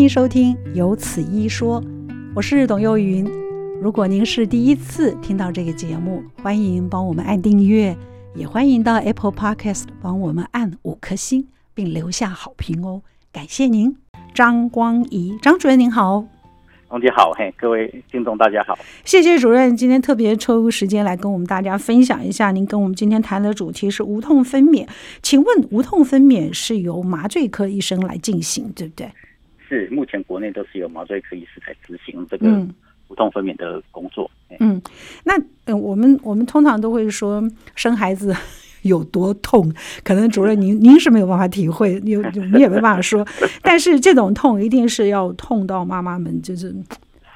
迎收听《有此一说》，我是董幼云。如果您是第一次听到这个节目，欢迎帮我们按订阅，也欢迎到 Apple Podcast 帮我们按五颗星，并留下好评哦，感谢您。张光仪，张主任您好。王姐好，嘿，各位听众大家好，谢谢主任今天特别抽时间来跟我们大家分享一下。您跟我们今天谈的主题是无痛分娩，请问无痛分娩是由麻醉科医生来进行，对不对？是，目前国内都是有麻醉科医师在执行这个无痛分娩的工作。嗯，嗯那嗯，我们我们通常都会说生孩子 有多痛，可能主任您您是没有办法体会，你你也没办法说，但是这种痛一定是要痛到妈妈们就是。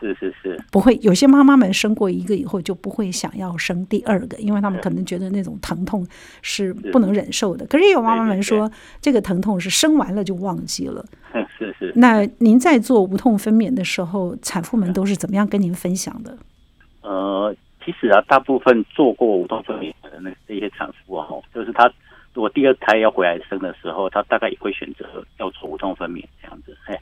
是是是，不会，有些妈妈们生过一个以后就不会想要生第二个，因为他们可能觉得那种疼痛是不能忍受的。是，可是有妈妈们说，这个疼痛是生完了就忘记了。是是是。那您在做无痛分娩的时候，产妇们都是怎么样跟您分享的？呃，其实啊，大部分做过无痛分娩的那这些产妇啊，就是她如果第二胎要回来生的时候，她大概也会选择要做无痛分娩这样子。哎。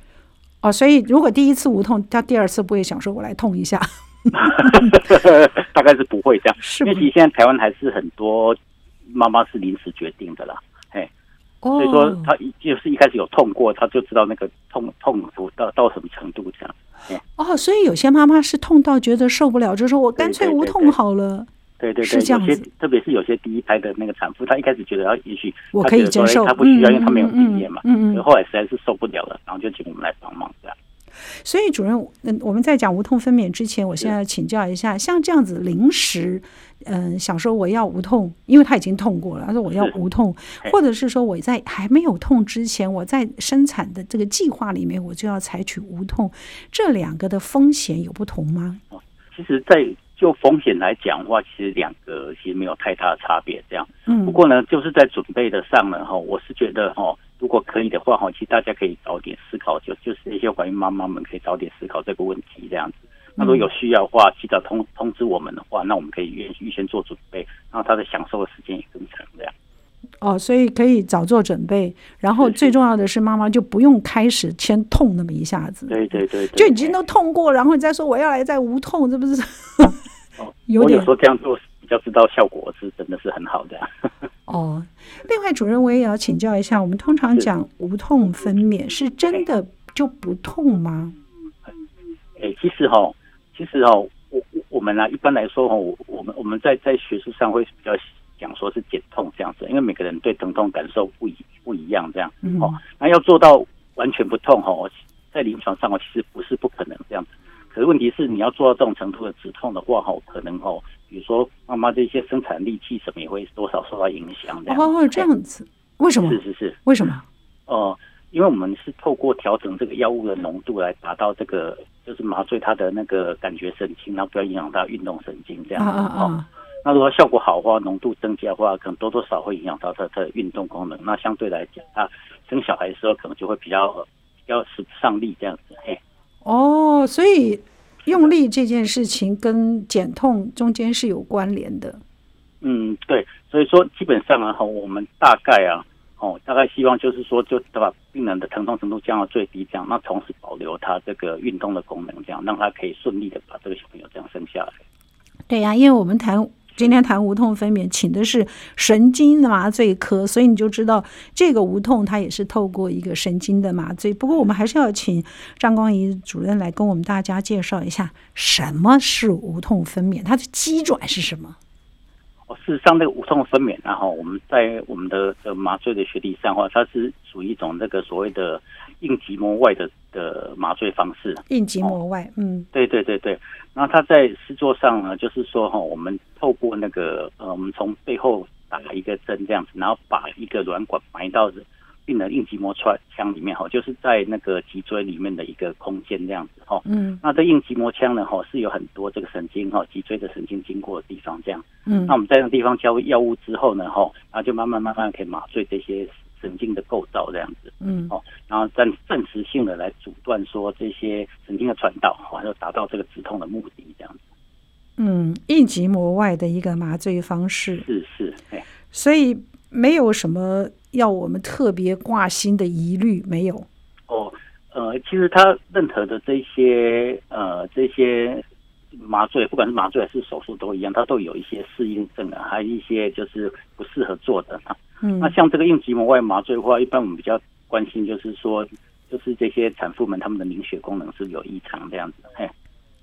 哦，所以如果第一次无痛，他第二次不会想说“我来痛一下”，大概是不会这样，是因为其实现在台湾还是很多妈妈是临时决定的啦，嘿，哦、所以说他就是一开始有痛过，他就知道那个痛痛苦到到什么程度这样。哦，所以有些妈妈是痛到觉得受不了，就说我干脆无痛好了。对对对对对对对，有些特别是有些第一胎的那个产妇，她一开始觉得，要也许我可以接受，她不需要，因为她没有经验嘛。嗯嗯。后来实在是受不了了，然后就请我们来帮忙这样。所以主任，嗯，我们在讲无痛分娩之前，我现在请教一下，像这样子临时，嗯，想说我要无痛，因为他已经痛过了，他说我要无痛，或者是说我在还没有痛之前，我在生产的这个计划里面，我就要采取无痛，这两个的风险有不同吗？其实，在就风险来讲的话，其实两个其实没有太大的差别。这样，嗯，不过呢，就是在准备的上呢，哈，我是觉得哈，如果可以的话，哈，其实大家可以早点思考，就就是一些怀孕妈妈们可以早点思考这个问题，这样子。那如果有需要的话，提早通通知我们的话，那我们可以预预先做准备，然后他的享受的时间也更长，这样。哦，所以可以早做准备，然后最重要的是，妈妈就不用开始先痛那么一下子。对对对，就已经都痛过，然后你再说我要来再无痛，这不是？有点我有时候这样做比较知道效果是真的是很好的。哦，另外主任我也要请教一下，我们通常讲无痛分娩是真的就不痛吗？哎，其实哈，其实哈，我我们呢、啊，一般来说哈，我我们我们在在学术上会比较讲说是减痛这样子，因为每个人对疼痛感受不一不一样这样。嗯。哦，那要做到完全不痛哈，在临床上哦，其实不是不可能这样子。可是问题是，你要做到这种程度的止痛的话，哈，可能哦，比如说妈妈这些生产力气什么也会多少受到影响。哦哦，这样子，为什么？是是是，为什么？哦、呃，因为我们是透过调整这个药物的浓度来达到这个，就是麻醉它的那个感觉神经，然后不要影响到运动神经这样子。啊啊啊！那如果效果好的话，浓度增加的话，可能多多少会影响到它的运动功能。那相对来讲，它生小孩的时候可能就会比较比较使不上力这样子。嘿。哦，所以用力这件事情跟减痛中间是有关联的。嗯，对，所以说基本上啊，我们大概啊，哦，大概希望就是说，就把病人的疼痛程度降到最低，这样，那同时保留他这个运动的功能，这样让他可以顺利的把这个小朋友这样生下来。对呀、啊，因为我们谈。今天谈无痛分娩，请的是神经麻醉科，所以你就知道这个无痛它也是透过一个神经的麻醉。不过我们还是要请张光仪主任来跟我们大家介绍一下什么是无痛分娩，它的机转是什么？哦，事实上，那个无痛分娩，然后我们在我们的的麻醉的学理上的话，它是属于一种那个所谓的硬极膜外的的麻醉方式。硬极膜外，哦、嗯，对对对对。然后它在施作上呢，就是说哈，我们透过那个呃，我们从背后打一个针这样子，然后把一个软管埋到病人硬脊膜穿腔里面哈，就是在那个脊椎里面的一个空间这样子哈。嗯。那这硬脊膜腔呢哈，是有很多这个神经哈，脊椎的神经经过的地方这样。嗯。那我们在那个地方交药物之后呢哈，然后就慢慢慢慢可以麻醉这些神经的构造这样子。嗯。哦，然后暂暂时性的来阻断说这些神经的传导，然后达到这个止痛的目的这样子。嗯，应急膜外的一个麻醉方式。是是。哎。所以没有什么。要我们特别挂心的疑虑没有？哦，呃，其实他任何的这些呃这些麻醉，不管是麻醉还是手术都一样，它都有一些适应症啊，还有一些就是不适合做的。嗯，那像这个应急膜外麻醉的话，一般我们比较关心就是说，就是这些产妇们她们的凝血功能是有异常这样子，嘿。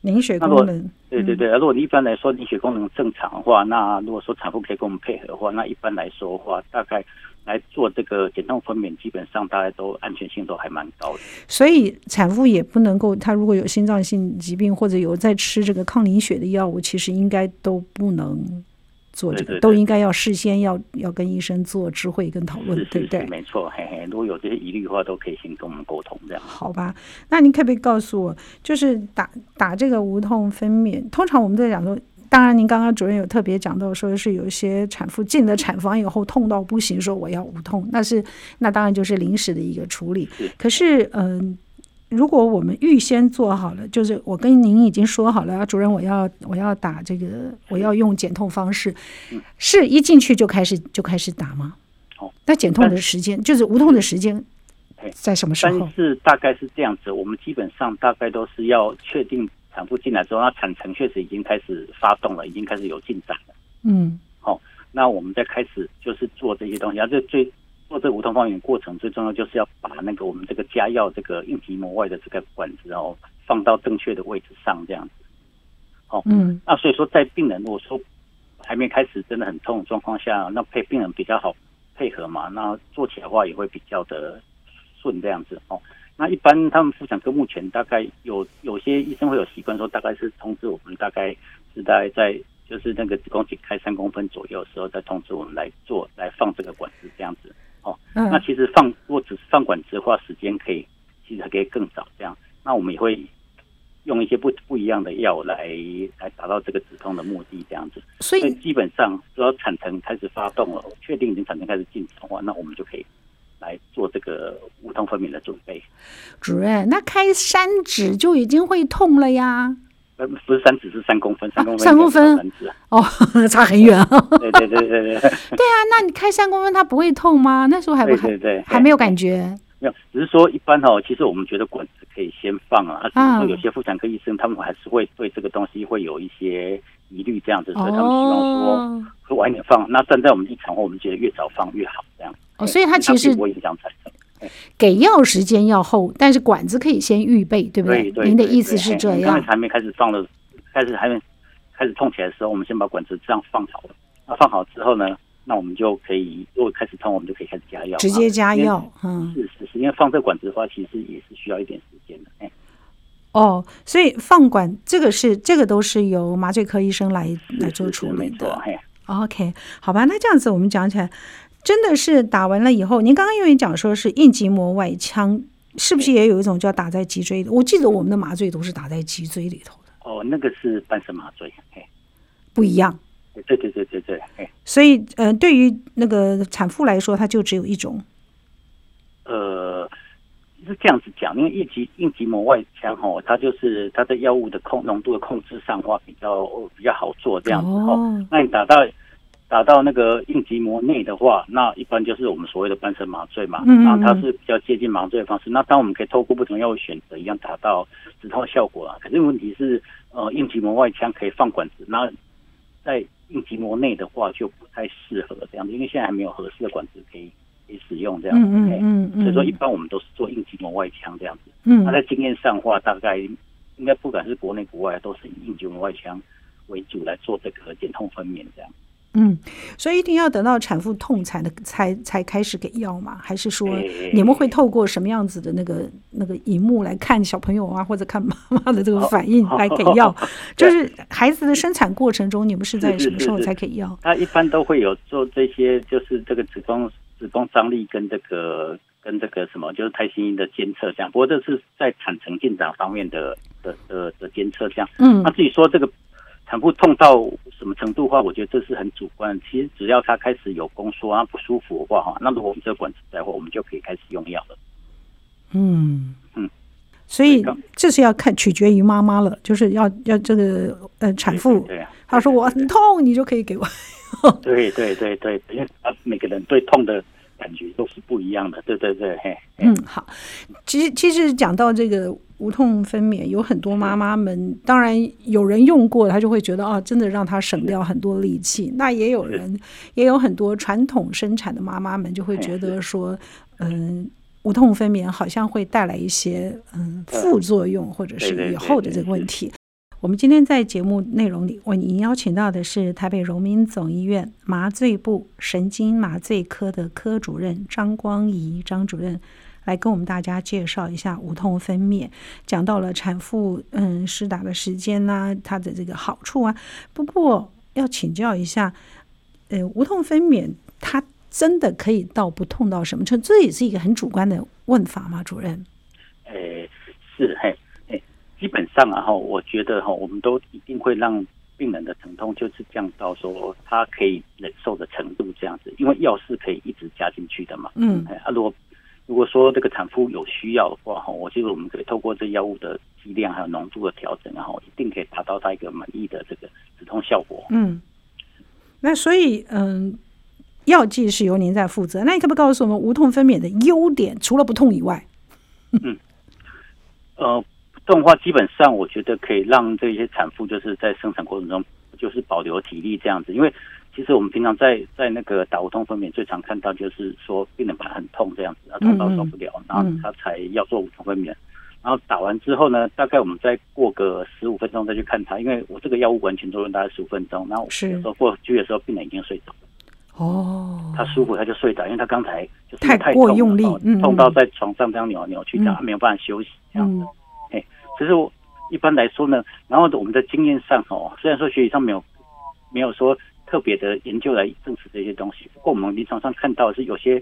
凝血功能，对对对。如果你一般来说凝血功能正常的话，那如果说产妇可以跟我们配合的话，那一般来说的话，大概来做这个减痛分娩，基本上大家都安全性都还蛮高的。所以产妇也不能够，她如果有心脏性疾病或者有在吃这个抗凝血的药物，其实应该都不能。做这个对对对，都应该要事先要要跟医生做知会跟讨论，是是是对不对？没错，嘿嘿，如果有这些疑虑的话，都可以先跟我们沟通，这样。好吧，那您可不可以告诉我，就是打打这个无痛分娩，通常我们在讲说，当然您刚刚主任有特别讲到，说是有一些产妇进了产房以后痛到不行，说我要无痛，那是那当然就是临时的一个处理。可是，嗯、呃。如果我们预先做好了，就是我跟您已经说好了，主任，我要我要打这个，我要用减痛方式，是一进去就开始就开始打吗？哦，那减痛的时间就是无痛的时间在什么时候？但是大概是这样子，我们基本上大概都是要确定产妇进来之后，那产程确实已经开始发动了，已经开始有进展了。嗯，好，那我们再开始就是做这些东西，而且最。做这个无痛分娩过程最重要就是要把那个我们这个加药这个硬皮膜外的这个管子哦放到正确的位置上这样子，好，嗯，那所以说在病人如果说还没开始真的很痛的状况下，那配病人比较好配合嘛，那做起来的话也会比较的顺这样子哦。那一般他们妇产科目前大概有有些医生会有习惯说，大概是通知我们大概是大概在就是那个子宫颈开三公分左右的时候再通知我们来做来放这个管子这样子。哦，那其实放如果只是放管子的话，时间可以其实还可以更早这样。那我们也会用一些不不一样的药来来达到这个止痛的目的这样子。所以基本上只要产程开始发动了，确定已经产程开始进展的话，那我们就可以来做这个无痛分娩的准备。主任，那开三指就已经会痛了呀？呃不是三指，是三公分，三公分，三公分，三指哦，差很远啊。对对对对对。对啊，那你开三公分，它不会痛吗？那时候还不对对对，还没有感觉。没有，只是说一般哦，其实我们觉得管子可以先放啊。啊。有些妇产科医生他们还是会对这个东西会有一些疑虑，这样子，所以他们希望说会晚一点放。那站在我们立场后，我们觉得越早放越好，这样。哦，所以它其实不会影响产生。给药时间要后，但是管子可以先预备，对不对？对对对，您的意思是这样。刚才还没开始放的，开始还没开始痛起来的时候，我们先把管子这样放好了。那放好之后呢，那我们就可以，如果开始痛，我们就可以开始加药。直接加药，嗯，是是是，因为放这管子的话，其实也是需要一点时间的。哎，哦，所以放管这个是这个都是由麻醉科医生来来做处理的。嘿，OK，好吧，那这样子我们讲起来。真的是打完了以后，您刚刚因为讲说是硬结膜外腔，是不是也有一种叫打在脊椎的？我记得我们的麻醉都是打在脊椎里头的。哦，那个是半身麻醉，嘿，不一样。对对对对对，嘿。所以，呃，对于那个产妇来说，它就只有一种。呃，是这样子讲，因为硬结硬结膜外腔哦，它就是它的药物的控浓度的控制上的话比较比较好做这样子哦。那你打到。打到那个硬结膜内的话，那一般就是我们所谓的半身麻醉嘛，嗯嗯，然后它是比较接近麻醉的方式。那当我们可以透过不同药物选择，一样达到止痛效果啊。可是问题是，呃，硬结膜外腔可以放管子，那在硬结膜内的话就不太适合这样子，因为现在还没有合适的管子可以可以使用这样子。嗯嗯，嗯，所以说，一般我们都是做硬结膜外腔这样子。嗯，那在经验上的话，大概应该不管是国内国外，都是以硬结膜外腔为主来做这个减痛分娩这样。嗯，所以一定要等到产妇痛才的才才开始给药吗？还是说你们会透过什么样子的那个那个荧幕来看小朋友啊，或者看妈妈的这个反应来给药？就是孩子的生产过程中，你们是在什么时候才给药？他一般都会有做这些，就是这个子宫子宫张力跟这个跟这个什么，就是胎心音的监测这样。不过这是在产程进展方面的的的的监测这样。嗯，那至于说这个。产妇痛到什么程度的话，我觉得这是很主观。其实只要她开始有宫缩啊不舒服的话，哈，那如果我们这个管子在话，我们就可以开始用药了。嗯嗯，所以这是要看取决于妈妈了，就是要要这个呃产妇，对啊，她说我很痛，你就可以给我。对对对对，因为每个人对痛的感觉都是不一样的，对对对，嘿。嗯，好，其实其实讲到这个无痛分娩，有很多妈妈们，当然有人用过，她就会觉得啊，真的让她省掉很多力气。那也有人，也有很多传统生产的妈妈们就会觉得说，嗯。无痛分娩好像会带来一些嗯副作用，或者是以后的这个问题。我们今天在节目内容里为您邀请到的是台北荣民总医院麻醉部神经麻醉科的科主任张光仪张主任，来跟我们大家介绍一下无痛分娩，讲到了产妇嗯施打的时间呐、啊，它的这个好处啊。不过要请教一下，呃，无痛分娩它。真的可以到不痛到什么程度？这也是一个很主观的问法吗，主任？诶、欸，是嘿，诶，基本上啊哈，我觉得哈，我们都一定会让病人的疼痛就是降到说他可以忍受的程度这样子，因为药是可以一直加进去的嘛。嗯，啊，如果如果说这个产妇有需要的话哈，我觉得我们可以透过这药物的剂量还有浓度的调整，然后一定可以达到它一个满意的这个止痛效果。嗯，那所以嗯。药剂是由您在负责，那你可不可以告诉我们无痛分娩的优点？除了不痛以外，嗯，呃，不痛的话，基本上我觉得可以让这些产妇就是在生产过程中就是保留体力这样子，因为其实我们平常在在那个打无痛分娩最常看到就是说病人很痛这样子，啊痛到受不了，然后他才要做无痛分娩，然后打完之后呢，大概我们再过个十五分钟再去看他，因为我这个药物完全作用大概十五分钟，然后有时候过去的时候病人已经睡着了。哦，他舒服他就睡着，因为他刚才就是太过用力，嗯，痛到在床上这样扭来扭去，他没有办法休息这样子。哎，其实我一般来说呢，然后我们的经验上哦，虽然说学习上没有没有说特别的研究来证实这些东西，不过我们临床上看到的是有些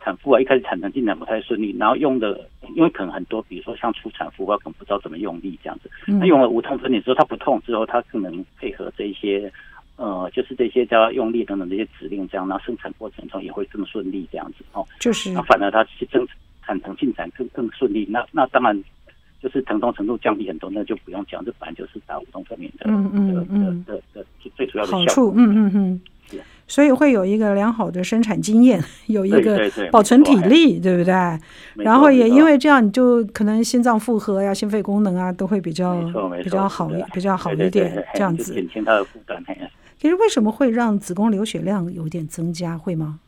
产妇啊，一开始产程进展不太顺利，然后用的，因为可能很多，比如说像初产妇啊，可能不知道怎么用力这样子，那用了无痛分娩之后，她不痛之后，她可能配合这一些。呃，就是这些叫用力等等这些指令，这样，然后生产过程中也会更顺利，这样子哦。就是，那反而它是生产程进展更更顺利，那那当然就是疼痛程度降低很多，那就不用讲，这反正就是打无痛分娩的，嗯嗯嗯的的的最主要的好处，嗯嗯嗯，是，所以会有一个良好的生产经验，有一个保存体力，对不对？然后也因为这样，你就可能心脏负荷呀、心肺功能啊都会比较比较好一比较好一点，这样子减轻它的负担。其实为什么会让子宫流血量有点增加？会吗？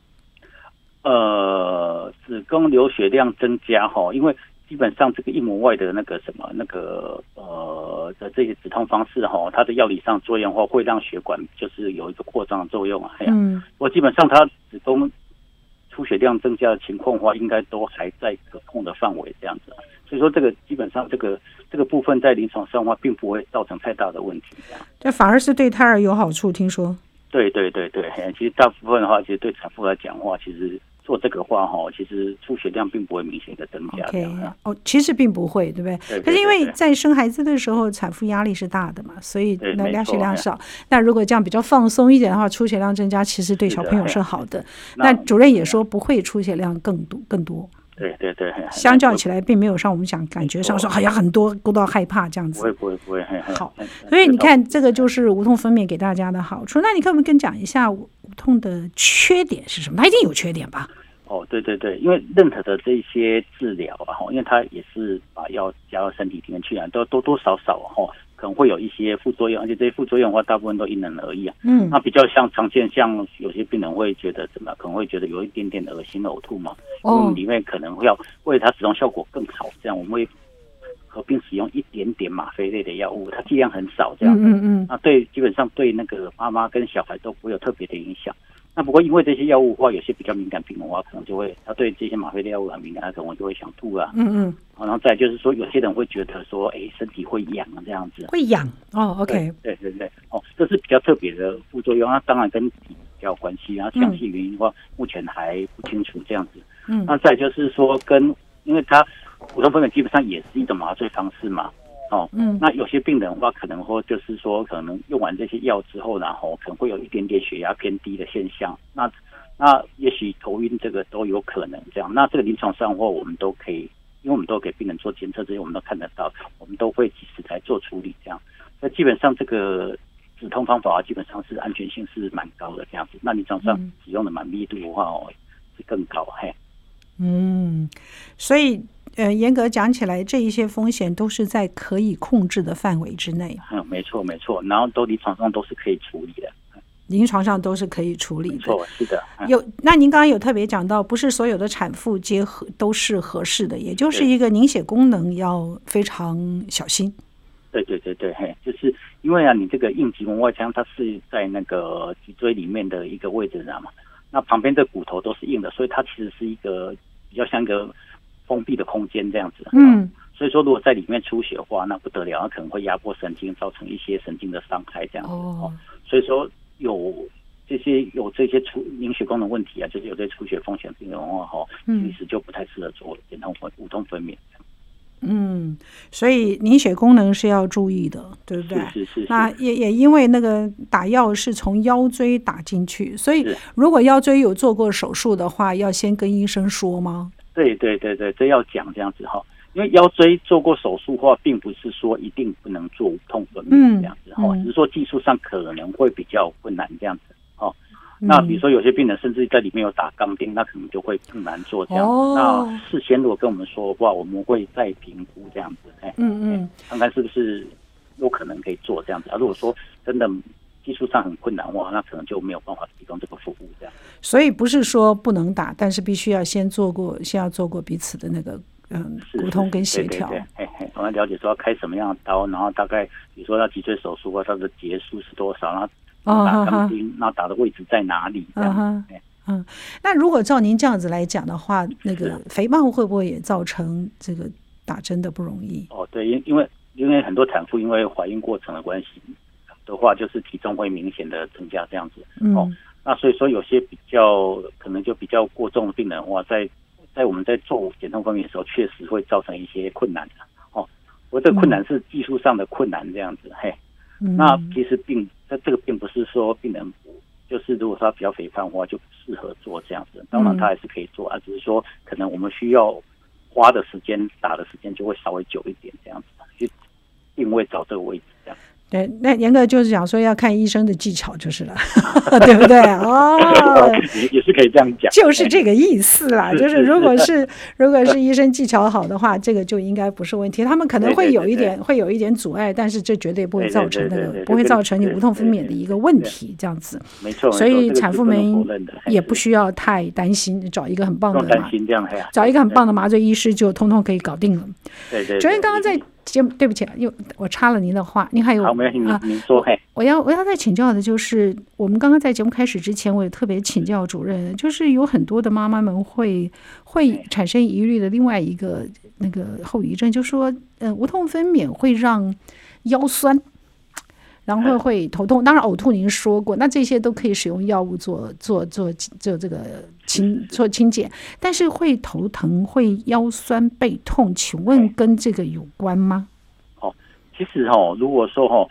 呃，子宫流血量增加哈，因为基本上这个硬膜外的那个什么那个呃的这些止痛方式哈，它的药理上作用的话，会让血管就是有一个扩张的作用啊。嗯，我基本上它子宫出血量增加的情况的话，应该都还在可控的范围这样子。所以说，这个基本上这个这个部分在临床上的话，并不会造成太大的问题。这反而是对胎儿有好处。听说？对对对对，其实大部分的话，其实对产妇来讲的话，其实做这个话哈，其实出血量并不会明显的增加。OK，哦，其实并不会，对不对？对。可是因为在生孩子的时候，产妇压力是大的嘛，所以那量血量少。那如果这样比较放松一点的话，出血量增加，其实对小朋友是好的。那主任也说不会出血量更多更多。对对对，相较起来，并没有像我们讲感觉上说好像很多多到害怕这样子。不会不会不会，好。所以你看，这个就是无痛分娩给大家的好处。那你可不可以跟讲一下无痛的缺点是什么？它一定有缺点吧？哦，对对对，因为任何的这些治疗啊，哈，因为它也是把药加到身体里面去啊，都多多少少哈。可能会有一些副作用，而且这些副作用的话，大部分都因人而异啊。嗯，那比较像常见，像有些病人会觉得怎么？可能会觉得有一点点恶心、呕吐嘛。哦，里面可能会要为了它使用效果更好，这样我们会合并使用一点点吗啡类的药物，它剂量很少，这样。嗯嗯。那对，基本上对那个妈妈跟小孩都不会有特别的影响。那不过因为这些药物的话，有些比较敏感病人的话，可能就会他对这些吗啡类药物很敏感，他可能就会想吐啊。嗯嗯。然后再就是说，有些人会觉得说，哎，身体会痒啊，这样子。会痒哦，OK。对对对，哦，这是比较特别的副作用。那当然跟比较有关系，然后详细原因的话，目前还不清楚这样子。嗯。那再就是说，跟因为它无痛分娩基本上也是一种麻醉方式嘛。哦，嗯，那有些病人的话，可能会就是说，可能用完这些药之后，然后可能会有一点点血压偏低的现象。那那也许头晕这个都有可能这样。那这个临床上的话，我们都可以，因为我们都给病人做监测，这些我们都看得到，我们都会及时来做处理这样。那基本上这个止痛方法啊，基本上是安全性是蛮高的这样子。那临床上使用的满密度的话哦，是更高嘿。嗯，所以。呃，严格讲起来，这一些风险都是在可以控制的范围之内。嗯，没错没错，然后都临床上都是可以处理的。临床上都是可以处理的。错，是的。有，那您刚刚有特别讲到，不是所有的产妇结合都是合适的，也就是一个凝血功能要非常小心。对对对对，嘿，就是因为啊，你这个硬脊膜外腔它是在那个脊椎里面的一个位置上嘛，那旁边的骨头都是硬的，所以它其实是一个比较像一个封闭的空间这样子。嗯。所以说，如果在里面出血的话，那不得了，它可能会压迫神经，造成一些神经的伤害这样子。哦。所以说。有这些有这些出凝血功能问题啊，就是有这些出血风险病人的话，哈，其实就不太适合做减痛分无痛分娩。嗯，所以凝血功能是要注意的，对不对？是是，是，是。那也也因为那个打药是从腰椎打进去，所以如果腰椎有做过手术的话，要先跟医生说吗？对对对对，这要讲这样子哈。因为腰椎做过手术的话，并不是说一定不能做无痛分娩这样子哈，嗯嗯、只是说技术上可能会比较困难这样子哈。那比如说有些病人甚至在里面有打钢钉，那可能就会更难做这样子。哦、那事先如果跟我们说的话，我们会再评估这样子，哎，嗯嗯，看看是不是有可能可以做这样子。啊，如果说真的技术上很困难的话，那可能就没有办法提供这个服务这样。所以不是说不能打，但是必须要先做过，先要做过彼此的那个。嗯，沟通跟协调，哎哎，我们了解说要开什么样的刀，然后大概比如说要脊椎手术啊，它的节数是多少，然后打钢钉，那打的位置在哪里？这样，嗯，那如果照您这样子来讲的话，那个肥胖会不会也造成这个打针的不容易？哦，对，因因为因为很多产妇因为怀孕过程的关系的话，就是体重会明显的增加这样子，哦，那所以说有些比较可能就比较过重的病人的话，在在我们在做减重方面的时候，确实会造成一些困难的哦。我这困难是技术上的困难，这样子、嗯、嘿。那其实并这这个并不是说病人就是如果他比较肥胖的话就不适合做这样子，当然他还是可以做啊，只是说可能我们需要花的时间打的时间就会稍微久一点，这样子去定位找这个位置。对，那严格就是讲说要看医生的技巧就是了，对不对？哦，也是可以这样讲，就是这个意思啦。就是如果是如果是医生技巧好的话，这个就应该不是问题。他们可能会有一点会有一点阻碍，但是这绝对不会造成那个不会造成你无痛分娩的一个问题。这样子，没错。所以产妇们也不需要太担心，找一个很棒的麻，找一个很棒的麻醉医师就通通可以搞定了。对对。昨天刚刚在。节目对不起，又我插了您的话，您还有好没有？您您说嘿。我要我要再请教的就是，我们刚刚在节目开始之前，我也特别请教主任，就是有很多的妈妈们会会产生疑虑的另外一个那个后遗症，就是说，呃，无痛分娩会让腰酸。然后会头痛，当然呕吐您说过，那这些都可以使用药物做做做做这个清做清洁，但是会头疼、会腰酸背痛，请问跟这个有关吗？哦，其实哦，如果说哦，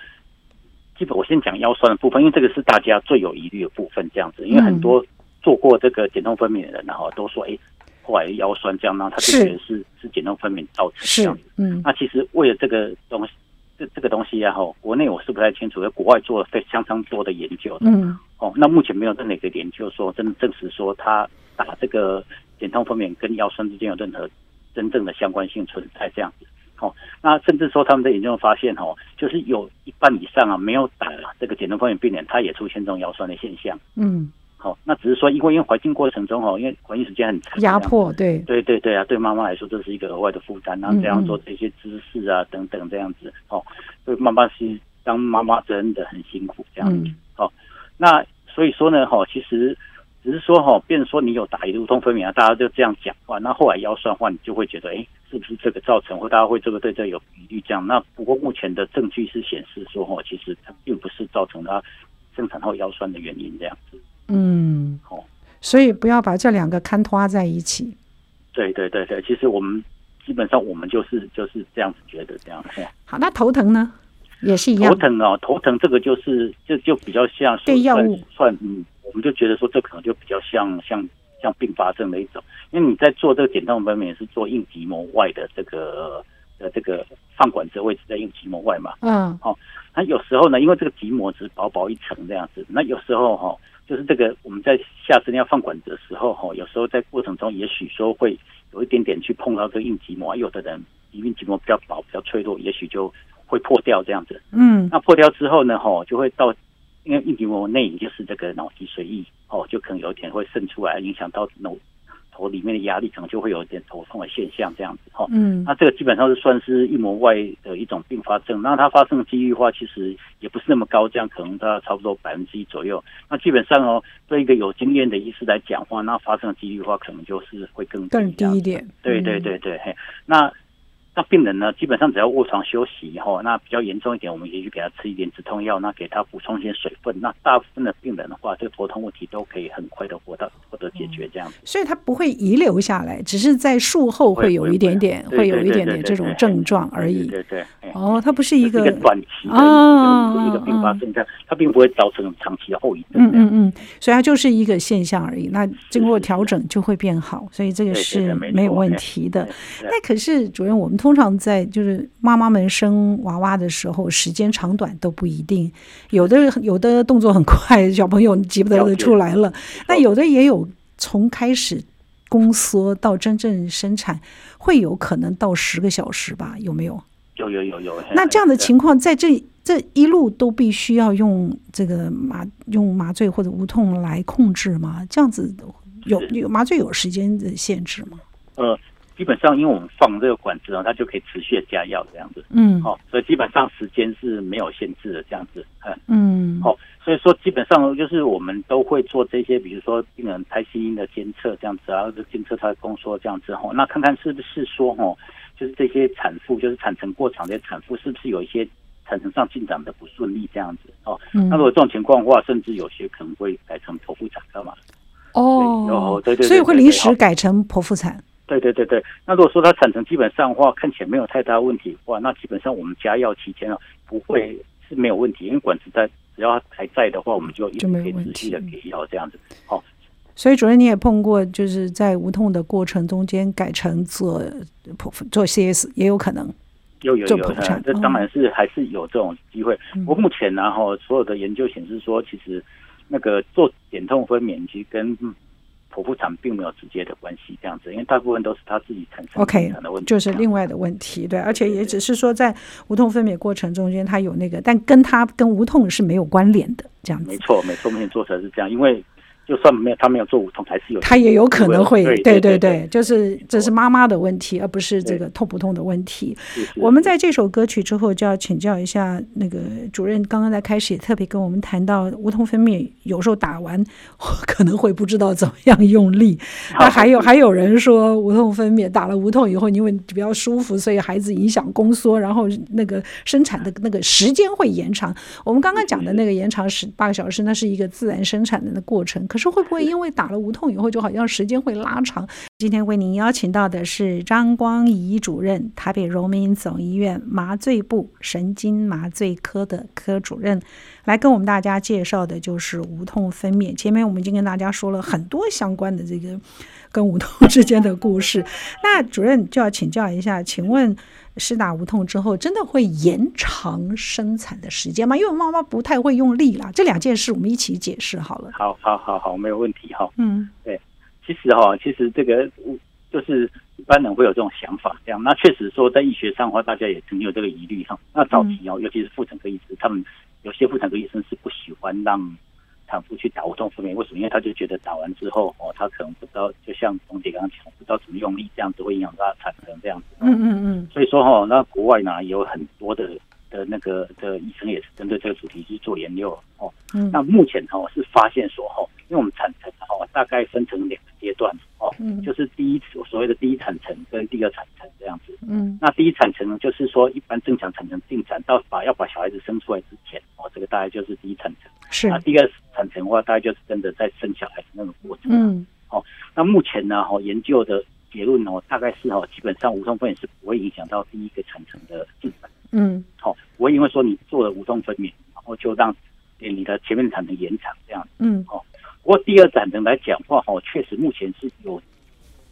基本我先讲腰酸的部分，因为这个是大家最有疑虑的部分，这样子，因为很多做过这个减痛分娩的人，然后都说，哎，后来腰酸这样，然后他就觉得是是，是减痛分娩造成这样子，嗯，那其实为了这个东西。这这个东西呀，哈，国内我是不太清楚，在国外做了非相当多的研究的，嗯，哦，那目前没有任何一个研究说真的证实说它打这个减痛分娩跟腰酸之间有任何真正的相关性存在这样子，哦，那甚至说他们的研究发现，哦，就是有一半以上啊没有打这个减痛分娩病人，他也出现这种腰酸的现象，嗯。好，那只是说，因为因为怀孕过程中哦，因为怀孕时间很长，压迫，对，对对对啊，对妈妈来说这是一个额外的负担，然后这样做这些姿势啊等等这样子，哦，对妈妈是当妈妈真的很辛苦这样子，哦，那所以说呢，哈，其实只是说哈，变成说你有打一个无痛分娩啊，大家就这样讲话，那后来腰酸的话，你就会觉得，哎，是不是这个造成，或大家会这个对这个有疑虑这样？那不过目前的证据是显示说，哈，其实它并不是造成它生产后腰酸的原因这样子。嗯，好，所以不要把这两个看拖在一起。对对对对，其实我们基本上我们就是就是这样子觉得这样。好，那头疼呢，也是一样。头疼哦，头疼这个就是就就比较像对药物算嗯，我们就觉得说这可能就比较像像像并发症的一种，因为你在做这个减痛分娩是做应急膜外的这个呃这个放管子位置在应急膜外嘛。嗯，好，那有时候呢，因为这个极膜只薄薄一层这样子，那有时候哈。就是这个我们在下次要放管子的时候，哈，有时候在过程中，也许说会有一点点去碰到这个硬脊膜，有的人硬脊膜比较薄、比较脆弱，也许就会破掉这样子。嗯，那破掉之后呢，哈，就会到因为硬脊膜内隐就是这个脑脊髓液，哦，就可能有一点会渗出来，影响到脑。头里面的压力可能就会有一点头痛的现象，这样子哈。嗯，那这个基本上是算是硬膜外的一种并发症。那它发生的几率的话，其实也不是那么高，这样可能到差不多百分之一左右。那基本上哦，对一个有经验的医师来讲话，那发生的几率的话，可能就是会更更低一点。对对对对，嘿，那。那病人呢，基本上只要卧床休息以后，那比较严重一点，我们也去给他吃一点止痛药，那给他补充一些水分。那大部分的病人的话，这个头痛问题都可以很快的获得获得解决，这样子。所以他不会遗留下来，只是在术后会有一点点，会有一点点这种症状而已。对对。哦，它不是一个一个短期的一个并发症，它它并不会造成长期的后遗症。嗯嗯嗯，所以它就是一个现象而已。那经过调整就会变好，所以这个是没有问题的。那可是主任，我们通常在就是妈妈们生娃娃的时候，时间长短都不一定，有的有的动作很快，小朋友急不得的出来了，那有的也有从开始宫缩到真正生产，会有可能到十个小时吧？有没有？有有有有。那这样的情况，在这这一路都必须要用这个麻用麻醉或者无痛来控制吗？这样子有有麻醉有时间的限制吗？呃。基本上，因为我们放这个管子呢，它就可以持续的加药这样子。嗯，好，所以基本上时间是没有限制的这样子。嗯，好，所以说基本上就是我们都会做这些，比如说病人胎心音的监测这样子，然后监测他的宫缩这样子。哈，那看看是不是说，哈，就是这些产妇，就是产程过长的产妇，是不是有一些产程上进展的不顺利这样子？哦，那如果这种情况的话，甚至有些可能会改成剖腹产干嘛？哦，对对，所以会临时改成剖腹产。对对对对，那如果说它产程基本上的话，看起来没有太大问题的话，那基本上我们加药期间啊，不会是没有问题，因为管子在只要还在的话，我们就一直可以持续的给药这样子。好，所以主任你也碰过，就是在无痛的过程中间改成做做 CS 也有可能，有有有，这当然是还是有这种机会。不过目前然后所有的研究显示说，其实那个做减痛分娩其实跟剖腹产并没有直接的关系，这样子，因为大部分都是他自己产生的问题，就是另外的问题，对，而且也只是说在无痛分娩过程中间，他有那个，但跟他跟无痛是没有关联的，这样子。没错，没错，目前做出来是这样，因为。就算没有他没有做无痛，还是有。他也有可能会，对对对，就是这是妈妈的问题，而不是这个痛不痛的问题。我们在这首歌曲之后就要请教一下那个主任，刚刚在开始也特别跟我们谈到无痛分娩，有时候打完可能会不知道怎么样用力。那还有还有人说无痛分娩打了无痛以后，因为比较舒服，所以孩子影响宫缩，然后那个生产的那个时间会延长。我们刚刚讲的那个延长十八个小时，那是一个自然生产的那过程。可是会不会因为打了无痛以后，就好像时间会拉长？今天为您邀请到的是张光仪主任，台北荣民总医院麻醉部神经麻醉科的科主任，来跟我们大家介绍的就是无痛分娩。前面我们已经跟大家说了很多相关的这个跟无痛 之间的故事，那主任就要请教一下，请问施打无痛之后，真的会延长生产的时间吗？因为妈妈不太会用力啦，这两件事我们一起解释好了。好，好，好，好，没有问题哈。嗯，对。其实哈，其实这个就是一般人会有这种想法，这样。那确实说，在医学上的话，大家也曾经有这个疑虑哈。那早期哦，尤其是妇产科医师，他们有些妇产科医生是不喜欢让产妇去打无痛分娩，为什么？因为他就觉得打完之后哦，他可能不知道，就像冯姐刚刚讲，不知道怎么用力，这样子会影响到他产程这样子。嗯嗯嗯。所以说哈，那国外呢也有很多的的那个的医生也是针对这个主题去做研究哦。嗯。那目前哦是发现说哦，因为我们产程哦大概分成两个。阶段哦，嗯，就是第一所谓的第一产程跟第二产程这样子，嗯，那第一产程呢，就是说一般正常产程进展到把要把小孩子生出来之前哦，这个大概就是第一产程，是。那第二产程的话，大概就是真的在生小孩子那个过程，嗯，哦，那目前呢，哦，研究的结论哦，大概是哦，基本上无痛分娩是不会影响到第一个产程的进展，嗯，好，不会因为说你做了无痛分娩，然后就让你的前面的产程延长这样，嗯，哦。不过第二产程来讲话，哈，确实目前是有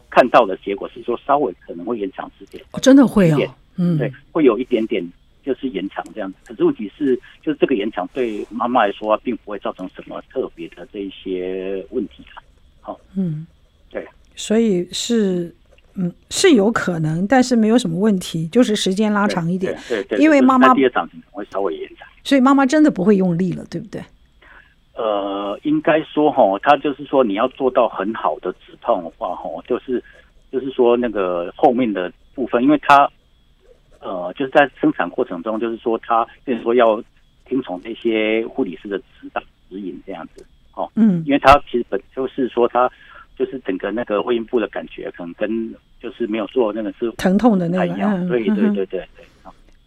看到的结果是说，稍微可能会延长时间。哦，真的会哦，嗯，对，会有一点点就是延长这样子。可是问题是，就是这个延长对妈妈来说啊，并不会造成什么特别的这一些问题啊。好，嗯，对，所以是。嗯，是有可能，但是没有什么问题，就是时间拉长一点。对对，对对，因为妈妈第二场可能会稍微延长，所以妈妈真的不会用力了，对不对？呃，应该说哈，他就是说你要做到很好的止痛的话，哈，就是就是说那个后面的部分，因为他呃就是在生产过程中，就是说他就是说要听从那些护理师的指导指引这样子，哦，嗯，因为他其实本就是说他。就是整个那个会阴部的感觉，可能跟就是没有做那个是疼痛的那个，嗯、对对对对对。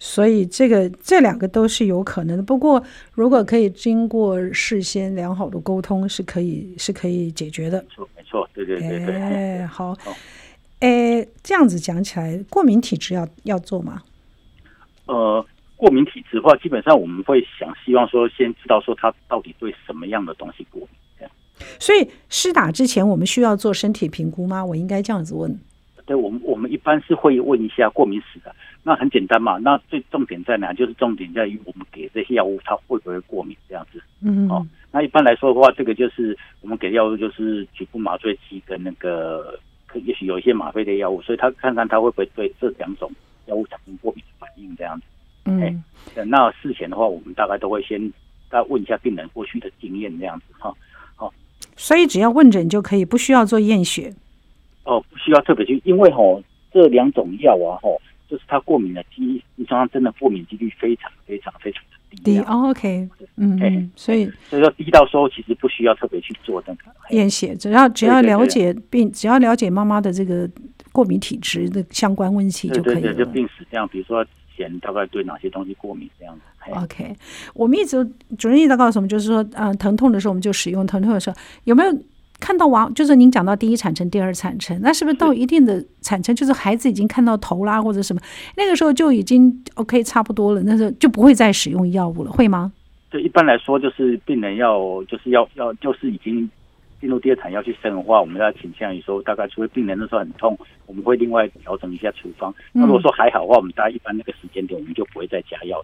所以这个这两个都是有可能的。不过如果可以经过事先良好的沟通，是可以是可以解决的。没错，没错，对对对对。哎，好。哎，这样子讲起来，过敏体质要要做吗？呃，过敏体质的话，基本上我们会想希望说，先知道说他到底对什么样的东西过敏。所以施打之前，我们需要做身体评估吗？我应该这样子问。对，我们我们一般是会问一下过敏史的。那很简单嘛。那最重点在哪？就是重点在于我们给这些药物，它会不会过敏这样子。嗯。哦，那一般来说的话，这个就是我们给药物就是局部麻醉剂跟那个，也许有一些吗啡的药物，所以他看看他会不会对这两种药物产生过敏的反应这样子。嗯。那事前的话，我们大概都会先再问一下病人过去的经验这样子哈。所以只要问诊就可以，不需要做验血。哦，不需要特别去，因为吼这两种药啊，吼就是它过敏的几率，你常常真的过敏几率非常非常非常的低。低，OK，嗯，欸、所以所以说低到说其实不需要特别去做那个验血，只要只要了解病，只要了解妈妈的这个过敏体质的相关问题就可以了。对，对，对，就病史这样，比如说。大概对哪些东西过敏这样子？OK，我们一直主任一直告诉我们，就是说，嗯、呃，疼痛的时候我们就使用，疼痛的时候有没有看到完？就是您讲到第一产程、第二产程，那是不是到一定的产程，就是孩子已经看到头啦或者什么，那个时候就已经 OK 差不多了，那时候就不会再使用药物了，会吗？对，一般来说就是病人要就是要要就是已经。进入第二产要去生的话，我们要倾向于说，大概除非病人那时候很痛，我们会另外调整一下处方。那如果说还好的话，我们大概一般那个时间点，我们就不会再加药，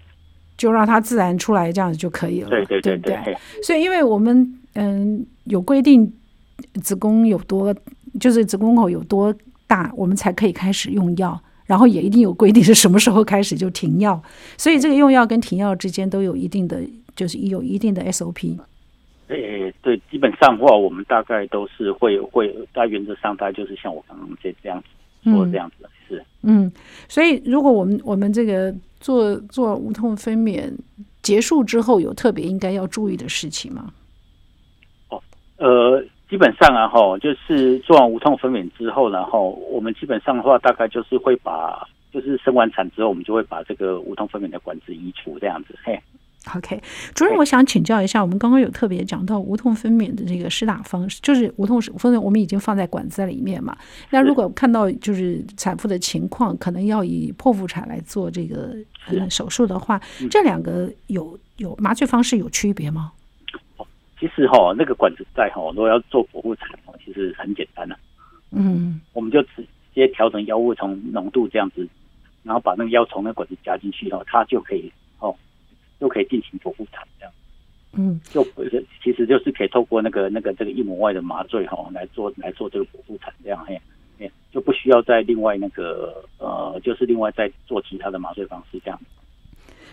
就让它自然出来，这样子就可以了。对对对对，对。所以，因为我们嗯有规定，子宫有多就是子宫口有多大，我们才可以开始用药，然后也一定有规定是什么时候开始就停药。所以，这个用药跟停药之间都有一定的，就是有一定的 SOP。诶，对，基本上的话，我们大概都是会会大原则上，大概就是像我刚刚这这样子说这样子，是嗯，所以如果我们我们这个做做无痛分娩结束之后，有特别应该要注意的事情吗？哦，呃，基本上啊，哈，就是做完无痛分娩之后，然后我们基本上的话，大概就是会把，就是生完产之后，我们就会把这个无痛分娩的管子移除这样子，嘿。OK，主任，我想请教一下，我们刚刚有特别讲到无痛分娩的这个施打方式，就是无痛分娩，我们已经放在管子里面嘛。那如果看到就是产妇的情况，可能要以剖腹产来做这个呃手术的话，这两个有有麻醉方式有区别吗？其实哈，那个管子在哈，如果要做剖腹产哦，其实很简单的。嗯，我们就直接调整药物从浓度这样子，然后把那个药从那管子加进去哦，它就可以。都可以进行剖腹产这样，嗯，就其实就是可以透过那个那个这个硬膜外的麻醉哈来做来做这个剖腹产这样，嘿，嘿，就不需要再另外那个呃，就是另外再做其他的麻醉方式这样。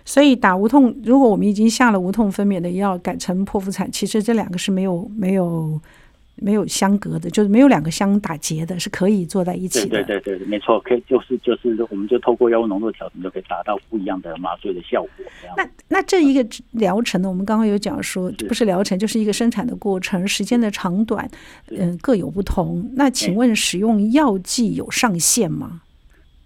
所以打无痛，如果我们已经下了无痛分娩的药，改成剖腹产，其实这两个是没有没有。没有相隔的，就是没有两个相打结的，是可以坐在一起的。对对对，没错，可以就是就是，我们就透过药物浓度调整，就可以达到不一样的麻醉的效果。那那这一个疗程呢？我们刚刚有讲说，不是疗程，就是一个生产的过程，时间的长短，嗯，各有不同。那请问使用药剂有上限吗？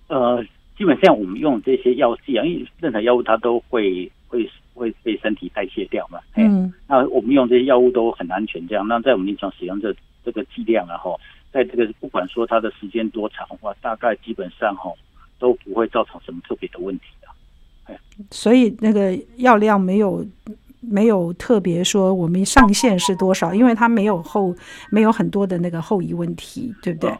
呃，基本上我们用这些药剂啊，因为任何药物它都会会。会被身体代谢掉嘛？嗯，那我们用这些药物都很安全，这样。那在我们临床使用这这个剂量，然后在这个不管说它的时间多长的话，大概基本上哈都不会造成什么特别的问题的。哎，所以那个药量没有没有特别说我们上限是多少，因为它没有后没有很多的那个后遗问题，对不对？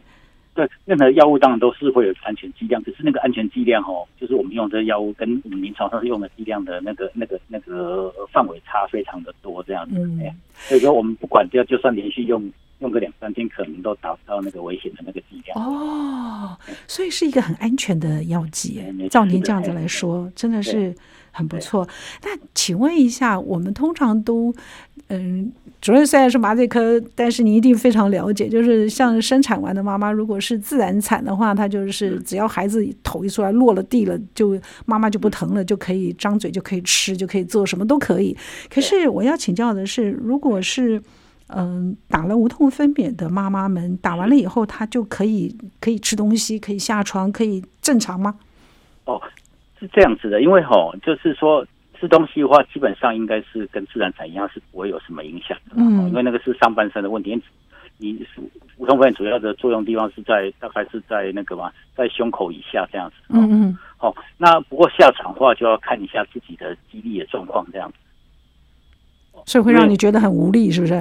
对，任何药物当然都是会有安全剂量，可是那个安全剂量哦，就是我们用这药物跟我们临床上用的剂量的那个、那个、那个范围差非常的多，这样子。嗯、哎，所以说我们不管要就算连续用用个两三天，可能都达不到那个危险的那个剂量。哦，所以是一个很安全的药剂。照您这样子来说，真的是。很不错，那请问一下，我们通常都，嗯，主任虽然是麻醉科，但是你一定非常了解，就是像生产完的妈妈，如果是自然产的话，她就是只要孩子头一出来落了地了，就妈妈就不疼了，就可以张嘴就可以吃，就可以做什么都可以。可是我要请教的是，如果是嗯打了无痛分娩的妈妈们，打完了以后，她就可以可以吃东西，可以下床，可以正常吗？哦。是这样子的，因为吼，就是说吃东西的话，基本上应该是跟自然产一样，是不会有什么影响的。嗯，因为那个是上半身的问题。你无痛分娩主要的作用地方是在大概是在那个嘛，在胸口以下这样子。嗯嗯。好，那不过下场的话就要看一下自己的肌力的状况这样子。所以会让你觉得很无力，是不是？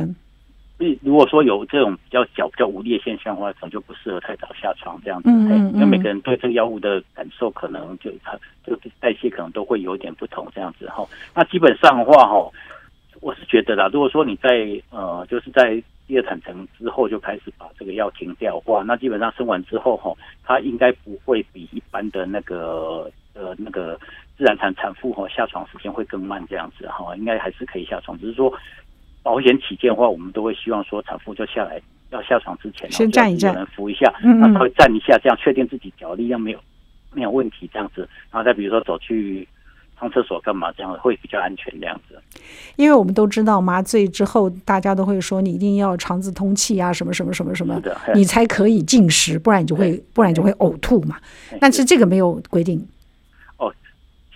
如果说有这种比较小比较无力的现象的话，可能就不适合太早下床这样子。嗯，嗯，嗯，因为每个人对这个药物的感受可能就它这个代谢可能都会有点不同这样子哈。那基本上的话哈，我是觉得啦，如果说你在呃就是在第二产程之后就开始把这个药停掉的话，那基本上生完之后哈，它应该不会比一般的那个呃那个自然产产妇哈下床时间会更慢这样子哈，应该还是可以下床，只是说。保险起见的话，我们都会希望说，产妇就下来要下床之前，先站一站，扶一下，嗯，稍微站一下，这样确定自己脚力量没有没有问题，这样子，然后再比如说走去上厕所干嘛，这样会比较安全，这样子。因为我们都知道麻醉之后，大家都会说你一定要肠子通气啊，什么什么什么什么，你才可以进食，不然你就会不然你就会呕吐嘛。但是这个没有规定。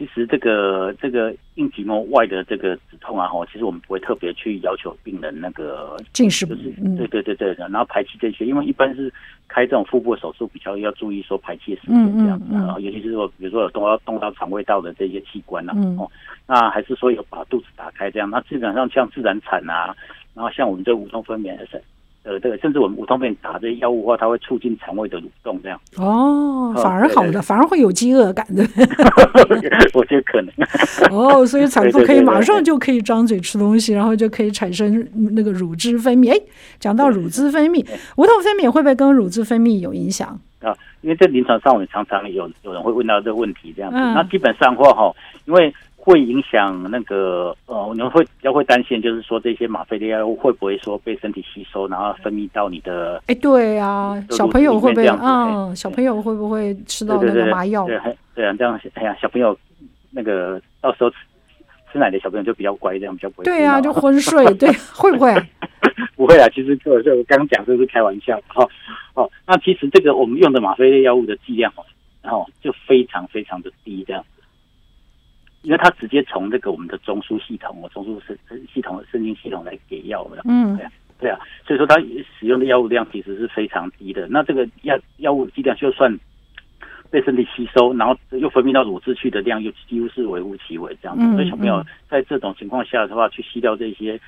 其实这个这个硬筋膜外的这个止痛啊，哈，其实我们不会特别去要求病人那个进食，就是对对对对，然后排气这些，因为一般是开这种腹部的手术比较要注意说排气的时间这样子，然后尤其是说比如说有动到动到肠胃道的这些器官啊，哦，那还是说有把肚子打开这样，那基本上像自然产啊，然后像我们这无痛分娩的是。呃，对，甚至我们无痛分娩打这些药物的话，它会促进肠胃的蠕动，这样。哦，反而好的，反而会有饥饿感的。我觉得可能。哦，所以产妇可以马上就可以张嘴吃东西，然后就可以产生那个乳汁分泌。哎，讲到乳汁分泌，无痛分娩会不会跟乳汁分泌有影响？啊，因为在临床上，我们常常有有人会问到这个问题，这样子。嗯、那基本上的话哈，因为。会影响那个呃，我们会比较会担心，就是说这些吗啡的药物会不会说被身体吸收，然后分泌到你的？哎，对啊，小朋友会不会啊？小朋友会不会吃到那个麻药？对对啊，这样哎呀，小朋友那个到时候吃吃奶的小朋友就比较乖，这样比较不会。对啊，就昏睡，对，会不会？不会啊，其实就就刚刚讲这是开玩笑，哈哦。那其实这个我们用的吗啡类药物的剂量哦，然后就非常非常的低，这样。因为它直接从这个我们的中枢系统，我中枢神系统的神经系统来给药的，嗯，对啊，对啊，所以说它使用的药物量其实是非常低的。那这个药药物剂量就算被身体吸收，然后又分泌到乳汁去的量，又几乎是微乎其微这样子。嗯，所以小朋友在这种情况下的话，去吸掉这些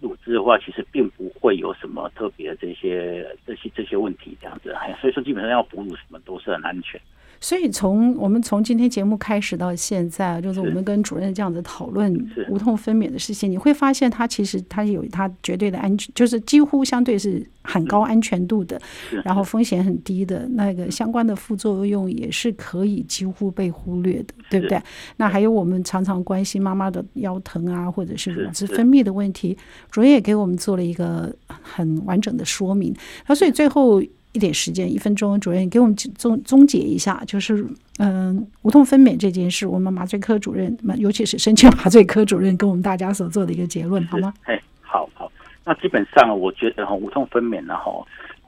乳汁的话，其实并不会有什么特别的这些这些这些问题这样子。所以说基本上要哺乳什么都是很安全。所以从我们从今天节目开始到现在，就是我们跟主任这样子讨论无痛分娩的事情，你会发现它其实它有它绝对的安全，就是几乎相对是很高安全度的，然后风险很低的那个相关的副作用也是可以几乎被忽略的，对不对？那还有我们常常关心妈妈的腰疼啊，或者是乳汁分泌的问题，主任也给我们做了一个很完整的说明。那所以最后。一点时间，一分钟，主任给我们总总结一下，就是嗯，无痛分娩这件事，我们麻醉科主任，尤其是深切麻醉科主任，跟我们大家所做的一个结论，好吗？哎，好好，那基本上我觉得哈，无痛分娩呢，哈，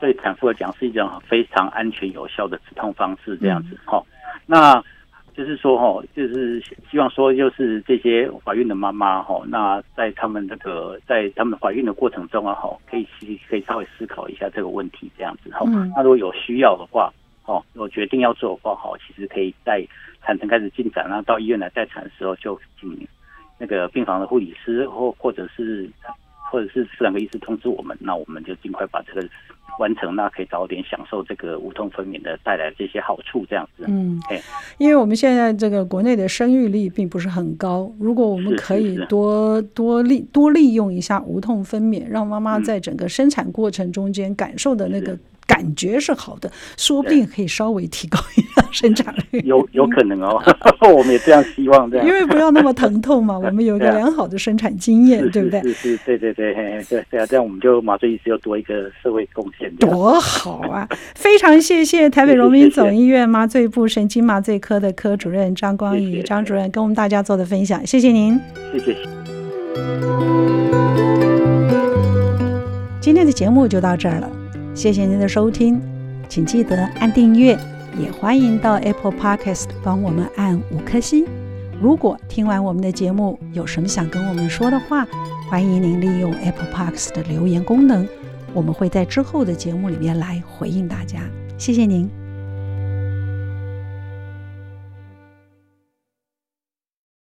对产妇来讲是一种非常安全有效的止痛方式，这样子哈，嗯、那。就是说哈，就是希望说，就是这些怀孕的妈妈哈，那在他们那个在他们怀孕的过程中啊哈，可以可以稍微思考一下这个问题，这样子哈。那如果有需要的话，哦，我决定要做的话哈，其实可以在产程开始进展，然后到医院来待产的时候，就请那个病房的护理师或或者是或者是妇产科医师通知我们，那我们就尽快把这个完成，那可以早点享受这个无痛分娩的带来的这些好处，这样子。嗯，因为我们现在这个国内的生育率并不是很高，如果我们可以多多利多利用一下无痛分娩，让妈妈在整个生产过程中间感受的那个。感觉是好的，说不定可以稍微提高一下生产率。有有可能哦，我们也这样希望这样。因为不要那么疼痛嘛，我们有一个良好的生产经验，对不对？是是，对对对，对对啊，这样我们就麻醉医师又多一个社会贡献。多好啊！非常谢谢台北荣民总医院麻醉部神经麻醉科的科主任张光宇张主任跟我们大家做的分享，谢谢您。谢谢。今天的节目就到这儿了。谢谢您的收听，请记得按订阅，也欢迎到 Apple Podcast 帮我们按五颗星。如果听完我们的节目有什么想跟我们说的话，欢迎您利用 Apple Podcast 的留言功能，我们会在之后的节目里面来回应大家。谢谢您。